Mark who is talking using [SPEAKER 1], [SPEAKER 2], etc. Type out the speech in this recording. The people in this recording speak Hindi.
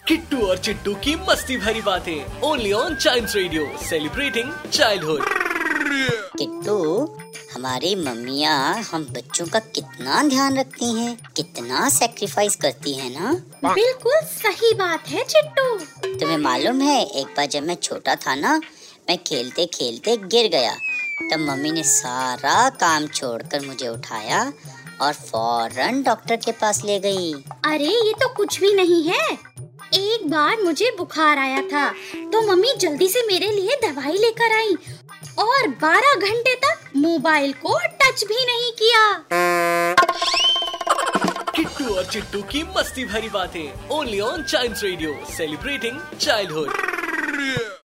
[SPEAKER 1] किट्टू और चिट्टू की मस्ती भरी बातें only on child radio celebrating childhood
[SPEAKER 2] Kittu हमारी मम्मियाँ हम बच्चों का कितना ध्यान रखती हैं, कितना सेक्रीफाइस करती हैं ना?
[SPEAKER 3] बिल्कुल सही बात है चिट्टू।
[SPEAKER 2] तुम्हें मालूम है एक बार जब मैं छोटा था ना मैं खेलते खेलते गिर गया। तब मम्मी ने सारा काम छोड़कर मुझे उठाया और फ़ौरन डॉक्टर के पास ले गई।
[SPEAKER 3] अरे ये तो कुछ भी नहीं है। एक बार मुझे बुखार आया था तो मम्मी जल्दी से मेरे लिए दवाई लेकर आई और 12 घंटे तक मोबाइल को टच भी नहीं किया।
[SPEAKER 1] किट्टू और चिट्टू की मस्ती भरी बातें only on child radio celebrating childhood